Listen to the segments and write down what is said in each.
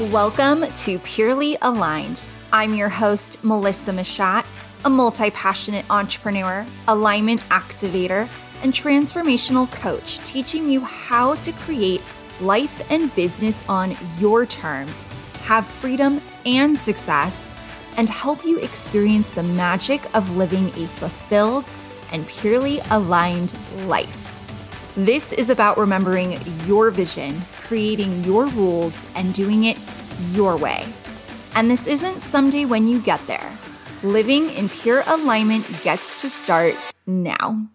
Welcome to Purely Aligned. I'm your host, Melissa Machat, a multi passionate entrepreneur, alignment activator, and transformational coach, teaching you how to create life and business on your terms, have freedom and success, and help you experience the magic of living a fulfilled and purely aligned life. This is about remembering your vision, creating your rules, and doing it your way. And this isn't someday when you get there. Living in pure alignment gets to start now.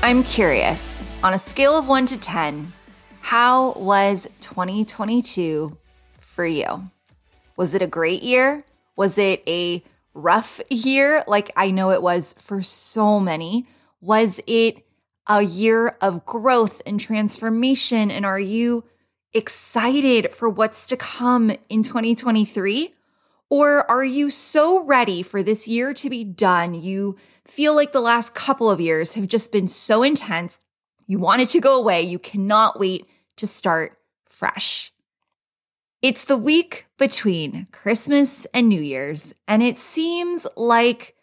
I'm curious, on a scale of 1 to 10, how was 2022 for you? Was it a great year? Was it a rough year like I know it was for so many? Was it a year of growth and transformation? And are you excited for what's to come in 2023? Or are you so ready for this year to be done? You feel like the last couple of years have just been so intense. You want it to go away. You cannot wait to start fresh. It's the week between Christmas and New Year's, and it seems like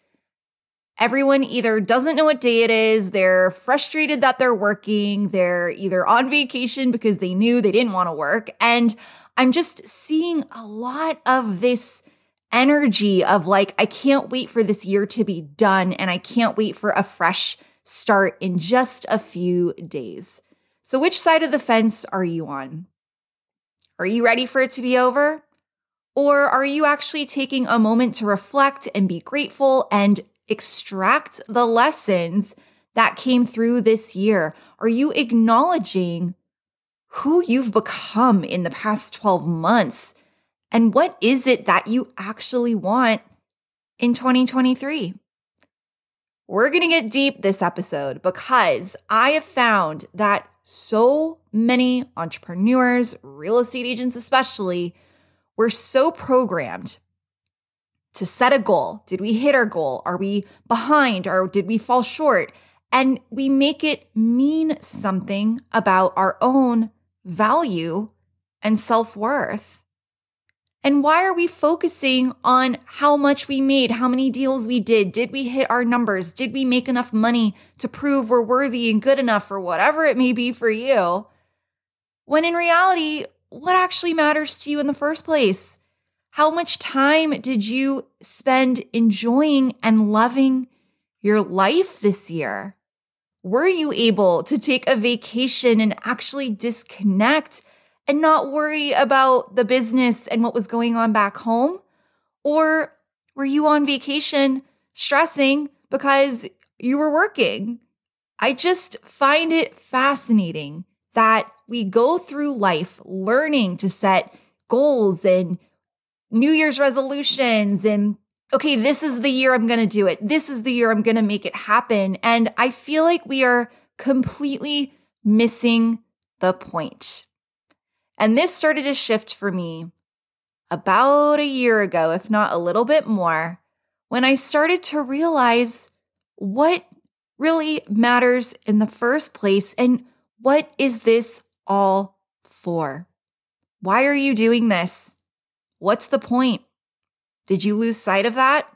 everyone either doesn't know what day it is, they're frustrated that they're working, they're either on vacation because they knew they didn't want to work. And I'm just seeing a lot of this energy of like, I can't wait for this year to be done, and I can't wait for a fresh start in just a few days. So, which side of the fence are you on? Are you ready for it to be over? Or are you actually taking a moment to reflect and be grateful and extract the lessons that came through this year? Are you acknowledging who you've become in the past 12 months? And what is it that you actually want in 2023? We're going to get deep this episode because I have found that so many entrepreneurs, real estate agents especially, were so programmed to set a goal. Did we hit our goal? Are we behind or did we fall short? And we make it mean something about our own value and self worth. And why are we focusing on how much we made, how many deals we did? Did we hit our numbers? Did we make enough money to prove we're worthy and good enough for whatever it may be for you? When in reality, what actually matters to you in the first place? How much time did you spend enjoying and loving your life this year? Were you able to take a vacation and actually disconnect and not worry about the business and what was going on back home? Or were you on vacation stressing because you were working? I just find it fascinating that we go through life learning to set goals and New Year's resolutions and okay, this is the year I'm going to do it. This is the year I'm going to make it happen. And I feel like we are completely missing the point. And this started to shift for me about a year ago, if not a little bit more, when I started to realize what really matters in the first place and what is this all for? Why are you doing this? What's the point? Did you lose sight of that?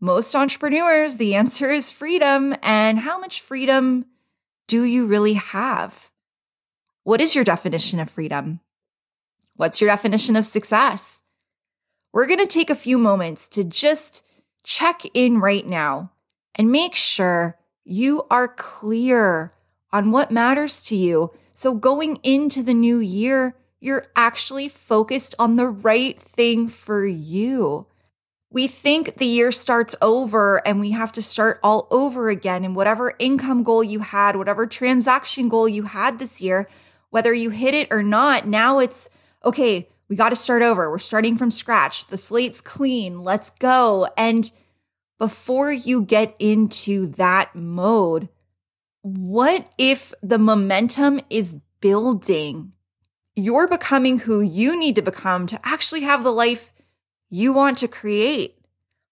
Most entrepreneurs, the answer is freedom. And how much freedom do you really have? What is your definition of freedom? What's your definition of success? We're going to take a few moments to just check in right now and make sure you are clear on what matters to you. So, going into the new year, you're actually focused on the right thing for you. We think the year starts over and we have to start all over again. And whatever income goal you had, whatever transaction goal you had this year, whether you hit it or not, now it's okay, we got to start over. We're starting from scratch. The slate's clean. Let's go. And before you get into that mode, what if the momentum is building? You're becoming who you need to become to actually have the life you want to create.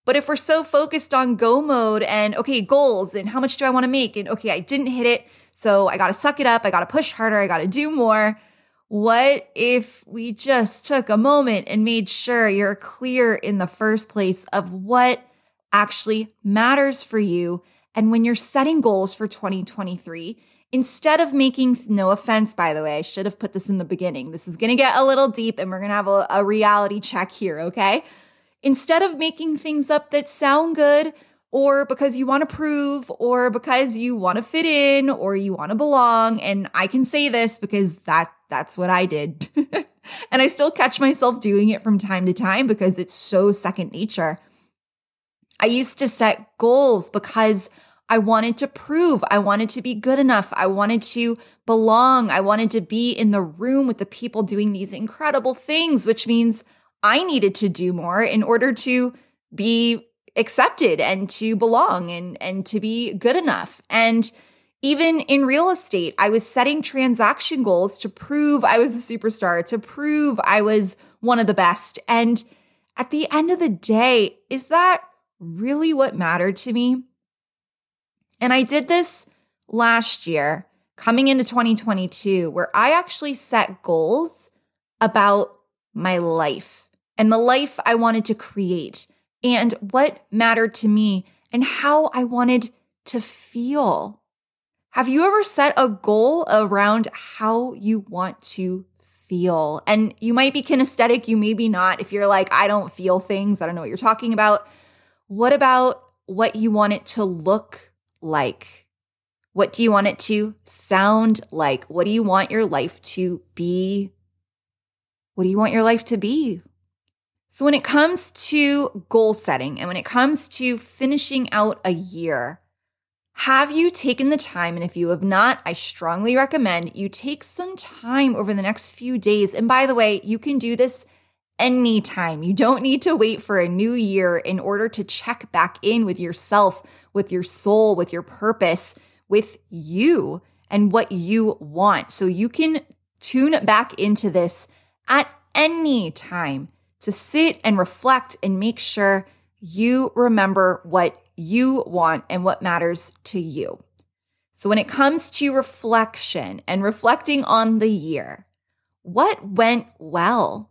But if we're so focused on go mode and okay, goals and how much do I want to make? And okay, I didn't hit it. So I got to suck it up. I got to push harder. I got to do more. What if we just took a moment and made sure you're clear in the first place of what actually matters for you? And when you're setting goals for 2023, instead of making, no offense, by the way, I should have put this in the beginning. This is going to get a little deep and we're going to have a, a reality check here, okay? Instead of making things up that sound good, or because you want to prove, or because you want to fit in, or you want to belong. And I can say this because that that's what I did. and I still catch myself doing it from time to time because it's so second nature. I used to set goals because I wanted to prove, I wanted to be good enough, I wanted to belong, I wanted to be in the room with the people doing these incredible things, which means I needed to do more in order to be accepted and to belong and and to be good enough. And even in real estate, I was setting transaction goals to prove I was a superstar, to prove I was one of the best. And at the end of the day, is that really what mattered to me? And I did this last year, coming into 2022, where I actually set goals about my life and the life I wanted to create and what mattered to me and how I wanted to feel. Have you ever set a goal around how you want to feel? And you might be kinesthetic, you may be not. If you're like, I don't feel things, I don't know what you're talking about. What about what you want it to look like? What do you want it to sound like? What do you want your life to be? What do you want your life to be? So, when it comes to goal setting and when it comes to finishing out a year, have you taken the time? And if you have not, I strongly recommend you take some time over the next few days. And by the way, you can do this anytime. You don't need to wait for a new year in order to check back in with yourself, with your soul, with your purpose, with you and what you want. So you can tune back into this at any time to sit and reflect and make sure you remember what you want and what matters to you. So, when it comes to reflection and reflecting on the year, what went well?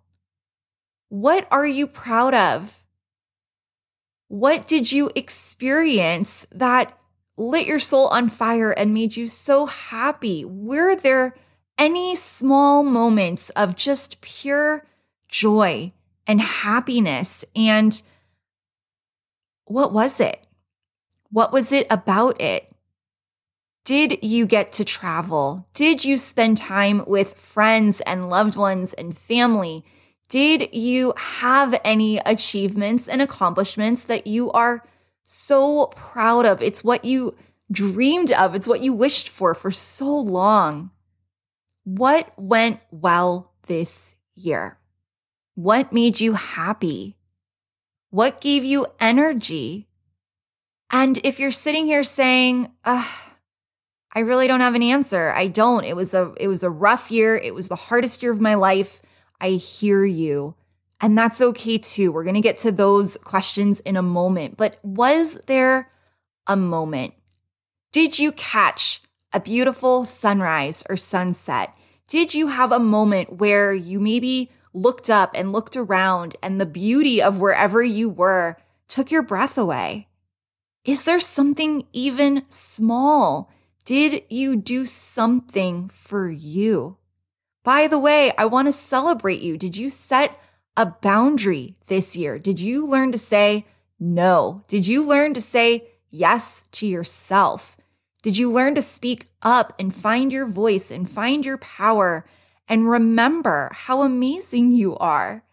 What are you proud of? What did you experience that lit your soul on fire and made you so happy? Were there any small moments of just pure joy and happiness. And what was it? What was it about it? Did you get to travel? Did you spend time with friends and loved ones and family? Did you have any achievements and accomplishments that you are so proud of? It's what you dreamed of, it's what you wished for for so long. What went well this year? What made you happy? What gave you energy? And if you're sitting here saying, I really don't have an answer. I don't. It was a it was a rough year. It was the hardest year of my life. I hear you. And that's okay too. We're going to get to those questions in a moment. But was there a moment? Did you catch a beautiful sunrise or sunset? Did you have a moment where you maybe looked up and looked around and the beauty of wherever you were took your breath away? Is there something even small? Did you do something for you? By the way, I want to celebrate you. Did you set a boundary this year? Did you learn to say no? Did you learn to say yes to yourself? Did you learn to speak up and find your voice and find your power and remember how amazing you are.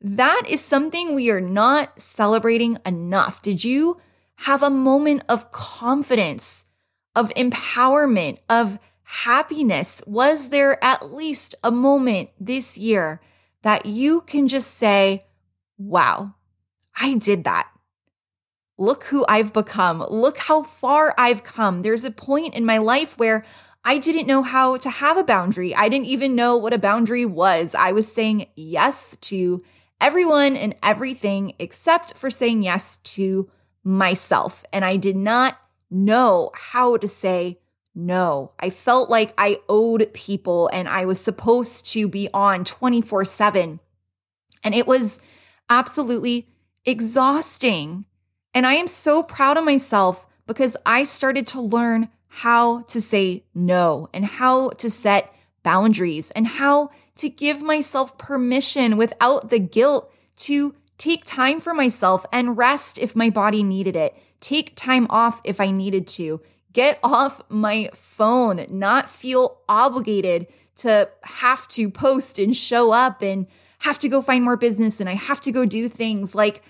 That is something we are not celebrating enough. Did you have a moment of confidence, of empowerment, of happiness? Was there at least a moment this year that you can just say, wow, I did that? Look who I've become. Look how far I've come. There's a point in my life where I didn't know how to have a boundary. I didn't even know what a boundary was. I was saying yes to everyone and everything except for saying yes to myself. And I did not know how to say no. I felt like I owed people and I was supposed to be on 24 7. And it was absolutely exhausting. And I am so proud of myself because I started to learn how to say no and how to set boundaries and how to give myself permission without the guilt to take time for myself and rest if my body needed it, take time off if I needed to, get off my phone, not feel obligated to have to post and show up and have to go find more business and I have to go do things. Like,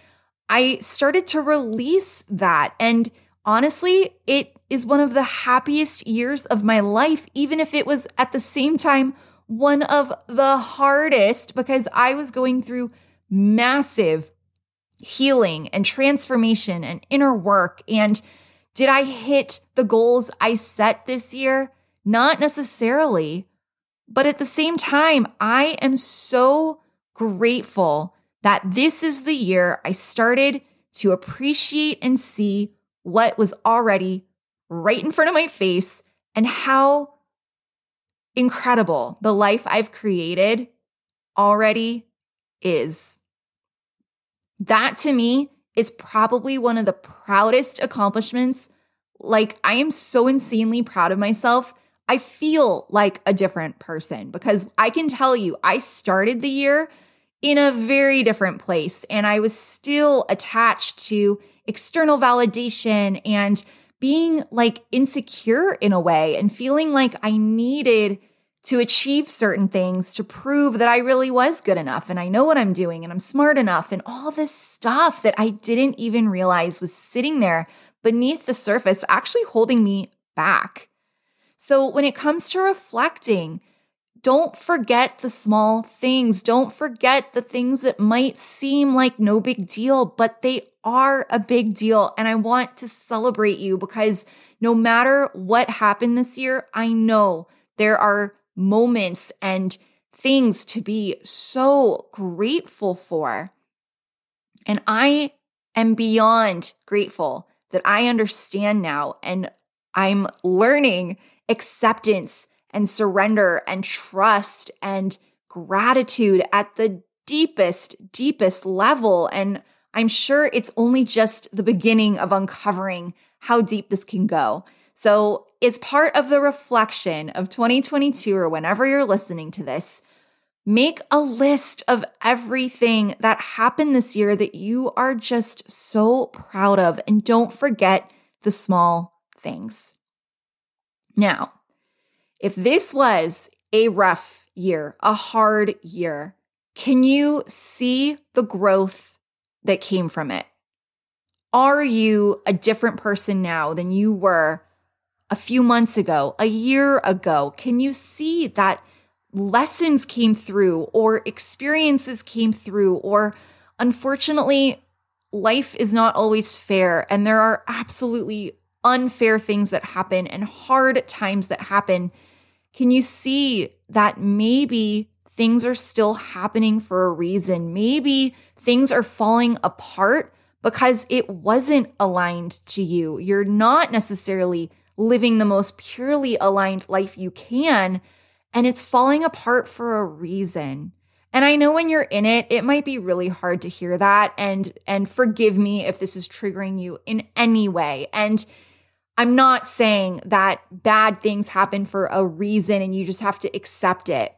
I started to release that. And honestly, it is one of the happiest years of my life, even if it was at the same time one of the hardest because I was going through massive healing and transformation and inner work. And did I hit the goals I set this year? Not necessarily. But at the same time, I am so grateful that this is the year I started to appreciate and see what was already right in front of my face and how incredible the life I've created already is. That to me is probably one of the proudest accomplishments. Like, I am so insanely proud of myself. I feel like a different person because I can tell you, I started the year in a very different place and I was still attached to external validation and being like insecure in a way and feeling like I needed to achieve certain things to prove that I really was good enough and I know what I'm doing and I'm smart enough and all this stuff that I didn't even realize was sitting there beneath the surface, actually holding me back. So when it comes to reflecting, don't forget the small things. Don't forget the things that might seem like no big deal, but they are a big deal. And I want to celebrate you because no matter what happened this year, I know there are moments and things to be so grateful for. And I am beyond grateful that I understand now and I'm learning acceptance and surrender and trust and gratitude at the deepest, deepest level. And I'm sure it's only just the beginning of uncovering how deep this can go. So is part of the reflection of 2022 or whenever you're listening to this, make a list of everything that happened this year that you are just so proud of. And don't forget the small things. Now, if this was a rough year, a hard year, can you see the growth that came from it? Are you a different person now than you were a few months ago, a year ago? Can you see that lessons came through or experiences came through? Or unfortunately, life is not always fair and there are absolutely unfair things that happen and hard times that happen. Can you see that maybe things are still happening for a reason? Maybe things are falling apart because it wasn't aligned to you. You're not necessarily living the most purely aligned life you can. And it's falling apart for a reason. And I know when you're in it, it might be really hard to hear that. And, and forgive me if this is triggering you in any way. And I'm not saying that bad things happen for a reason and you just have to accept it.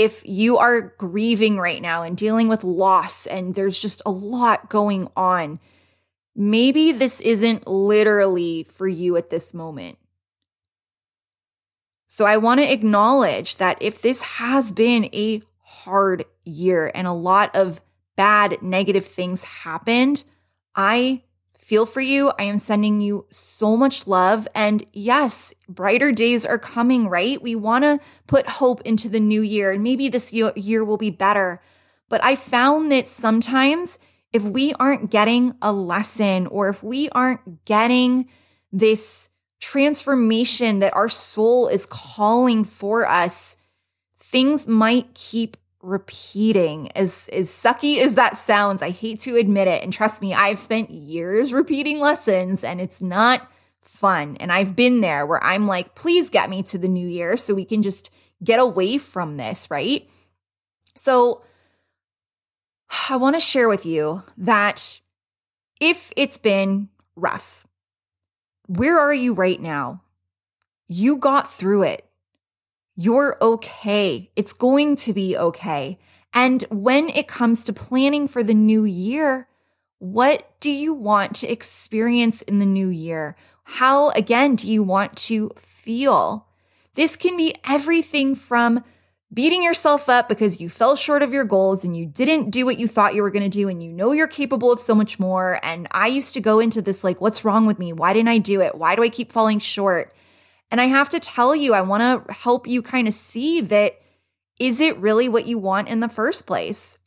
If you are grieving right now and dealing with loss and there's just a lot going on, maybe this isn't literally for you at this moment. So I want to acknowledge that if this has been a hard year and a lot of bad, negative things happened, I feel for you. I am sending you so much love. And yes, brighter days are coming, right? We want to put hope into the new year, and maybe this year will be better. But I found that sometimes if we aren't getting a lesson or if we aren't getting this transformation that our soul is calling for us, things might keep repeating. As, as sucky as that sounds, I hate to admit it. And trust me, I've spent years repeating lessons and it's not fun. And I've been there where I'm like, please get me to the new year so we can just get away from this, right? So I want to share with you that if it's been rough, where are you right now? You got through it. You're okay. It's going to be okay. And when it comes to planning for the new year, what do you want to experience in the new year? How, again, do you want to feel? This can be everything from beating yourself up because you fell short of your goals and you didn't do what you thought you were going to do and you know you're capable of so much more. And I used to go into this like, what's wrong with me? Why didn't I do it? Why do I keep falling short? And I have to tell you, I want to help you kind of see that is it really what you want in the first place?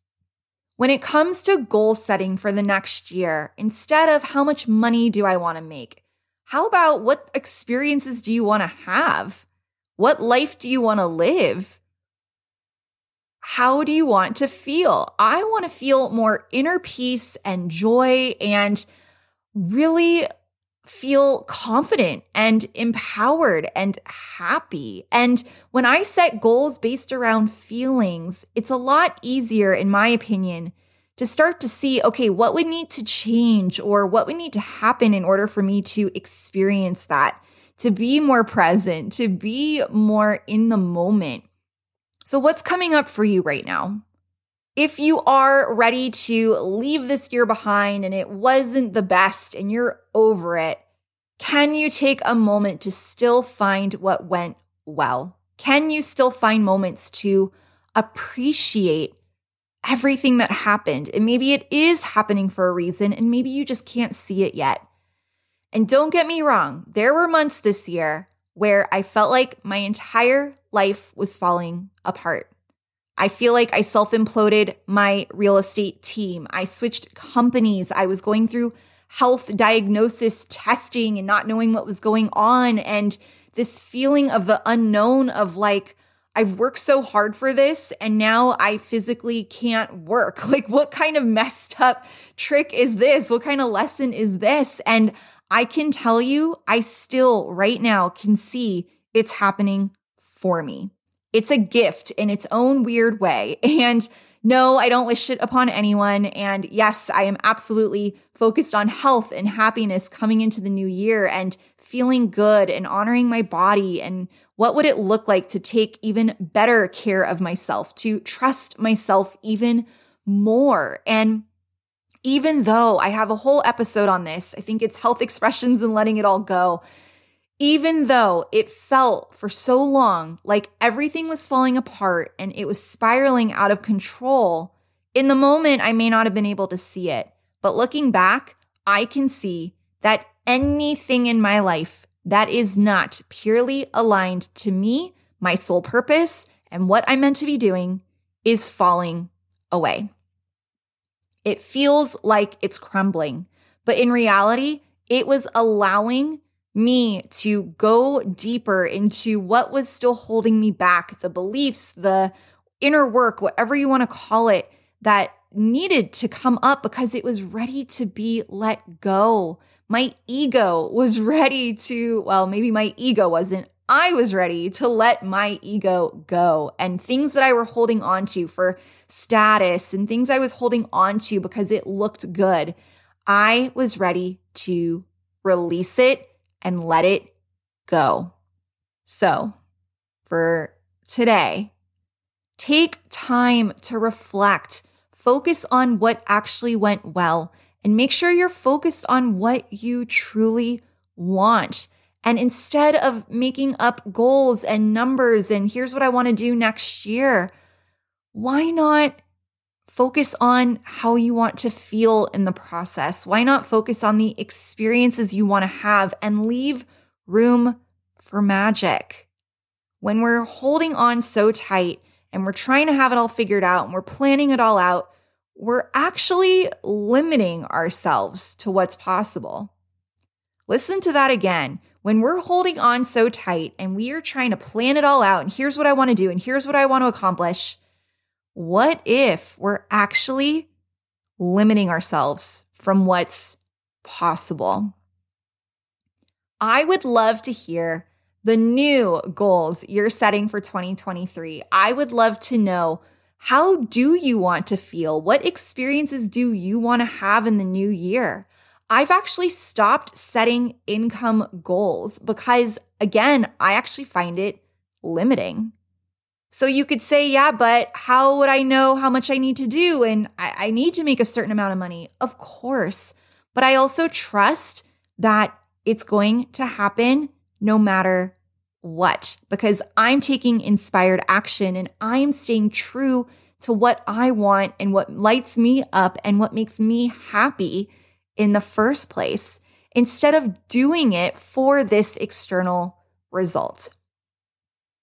When it comes to goal setting for the next year, instead of how much money do I want to make, how about what experiences do you want to have? What life do you want to live? How do you want to feel? I want to feel more inner peace and joy and really feel confident and empowered and happy. And when I set goals based around feelings, it's a lot easier, in my opinion, to start to see okay, what would need to change or what would need to happen in order for me to experience that, to be more present, to be more in the moment. So, what's coming up for you right now? If you are ready to leave this year behind and it wasn't the best and you're over it, can you take a moment to still find what went well? Can you still find moments to appreciate everything that happened? And maybe it is happening for a reason, and maybe you just can't see it yet. And don't get me wrong, there were months this year where I felt like my entire life was falling apart. I feel like I self imploded my real estate team. I switched companies. I was going through health diagnosis testing and not knowing what was going on. And this feeling of the unknown of like, I've worked so hard for this and now I physically can't work. Like, what kind of messed up trick is this? What kind of lesson is this? And I can tell you, I still right now can see it's happening for me. It's a gift in its own weird way. And no, I don't wish it upon anyone. And yes, I am absolutely focused on health and happiness coming into the new year and feeling good and honoring my body. And what would it look like to take even better care of myself, to trust myself even more? And even though I have a whole episode on this, I think it's health expressions and letting it all go. Even though it felt for so long like everything was falling apart and it was spiraling out of control, in the moment, I may not have been able to see it. But looking back, I can see that anything in my life that is not purely aligned to me, my sole purpose, and what I'm meant to be doing is falling away. It feels like it's crumbling, but in reality, it was allowing me to go deeper into what was still holding me back the beliefs, the inner work, whatever you want to call it, that needed to come up because it was ready to be let go. My ego was ready to, well, maybe my ego wasn't. I was ready to let my ego go and things that I were holding on to for status and things I was holding on to because it looked good. I was ready to release it and let it go. So, for today, take time to reflect, focus on what actually went well, and make sure you're focused on what you truly want. And instead of making up goals and numbers and here's what I want to do next year, why not focus on how you want to feel in the process? Why not focus on the experiences you want to have and leave room for magic? When we're holding on so tight and we're trying to have it all figured out and we're planning it all out, we're actually limiting ourselves to what's possible. Listen to that again. When we're holding on so tight and we are trying to plan it all out, and here's what I want to do, and here's what I want to accomplish, what if we're actually limiting ourselves from what's possible? I would love to hear the new goals you're setting for 2023. I would love to know how do you want to feel? What experiences do you want to have in the new year? I've actually stopped setting income goals because, again, I actually find it limiting. So you could say, yeah, but how would I know how much I need to do? And I, I, need to make a certain amount of money. Of course. But I also trust that it's going to happen no matter what, because I'm taking inspired action and I'm staying true to what I want and what lights me up and what makes me happy in the first place, instead of doing it for this external result.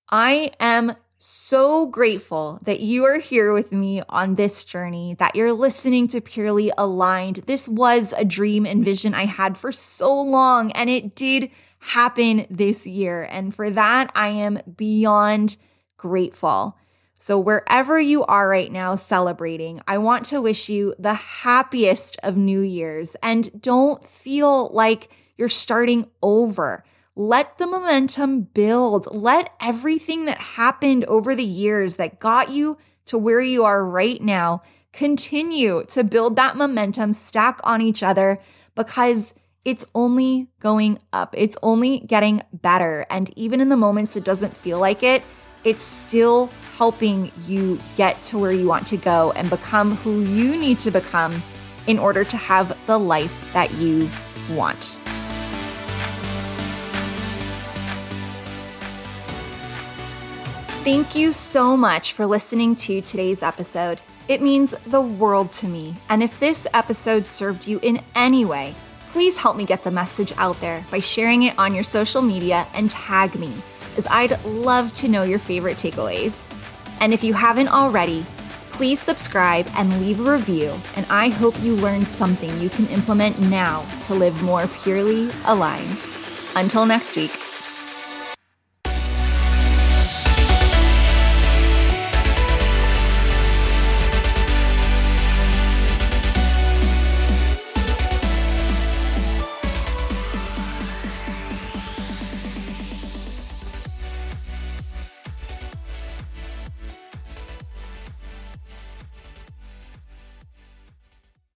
I am so grateful that you are here with me on this journey, that you're listening to Purely Aligned. This was a dream and vision I had for so long, and it did happen this year. And for that, I am beyond grateful. So, wherever you are right now celebrating, I want to wish you the happiest of New Year's and don't feel like you're starting over. Let the momentum build. Let everything that happened over the years that got you to where you are right now continue to build that momentum, stack on each other because it's only going up. It's only getting better. And even in the moments it doesn't feel like it, it's still helping you get to where you want to go and become who you need to become in order to have the life that you want. Thank you so much for listening to today's episode. It means the world to me. And if this episode served you in any way, please help me get the message out there by sharing it on your social media and tag me, as I'd love to know your favorite takeaways. And if you haven't already, please subscribe and leave a review. And I hope you learned something you can implement now to live more purely aligned. Until next week.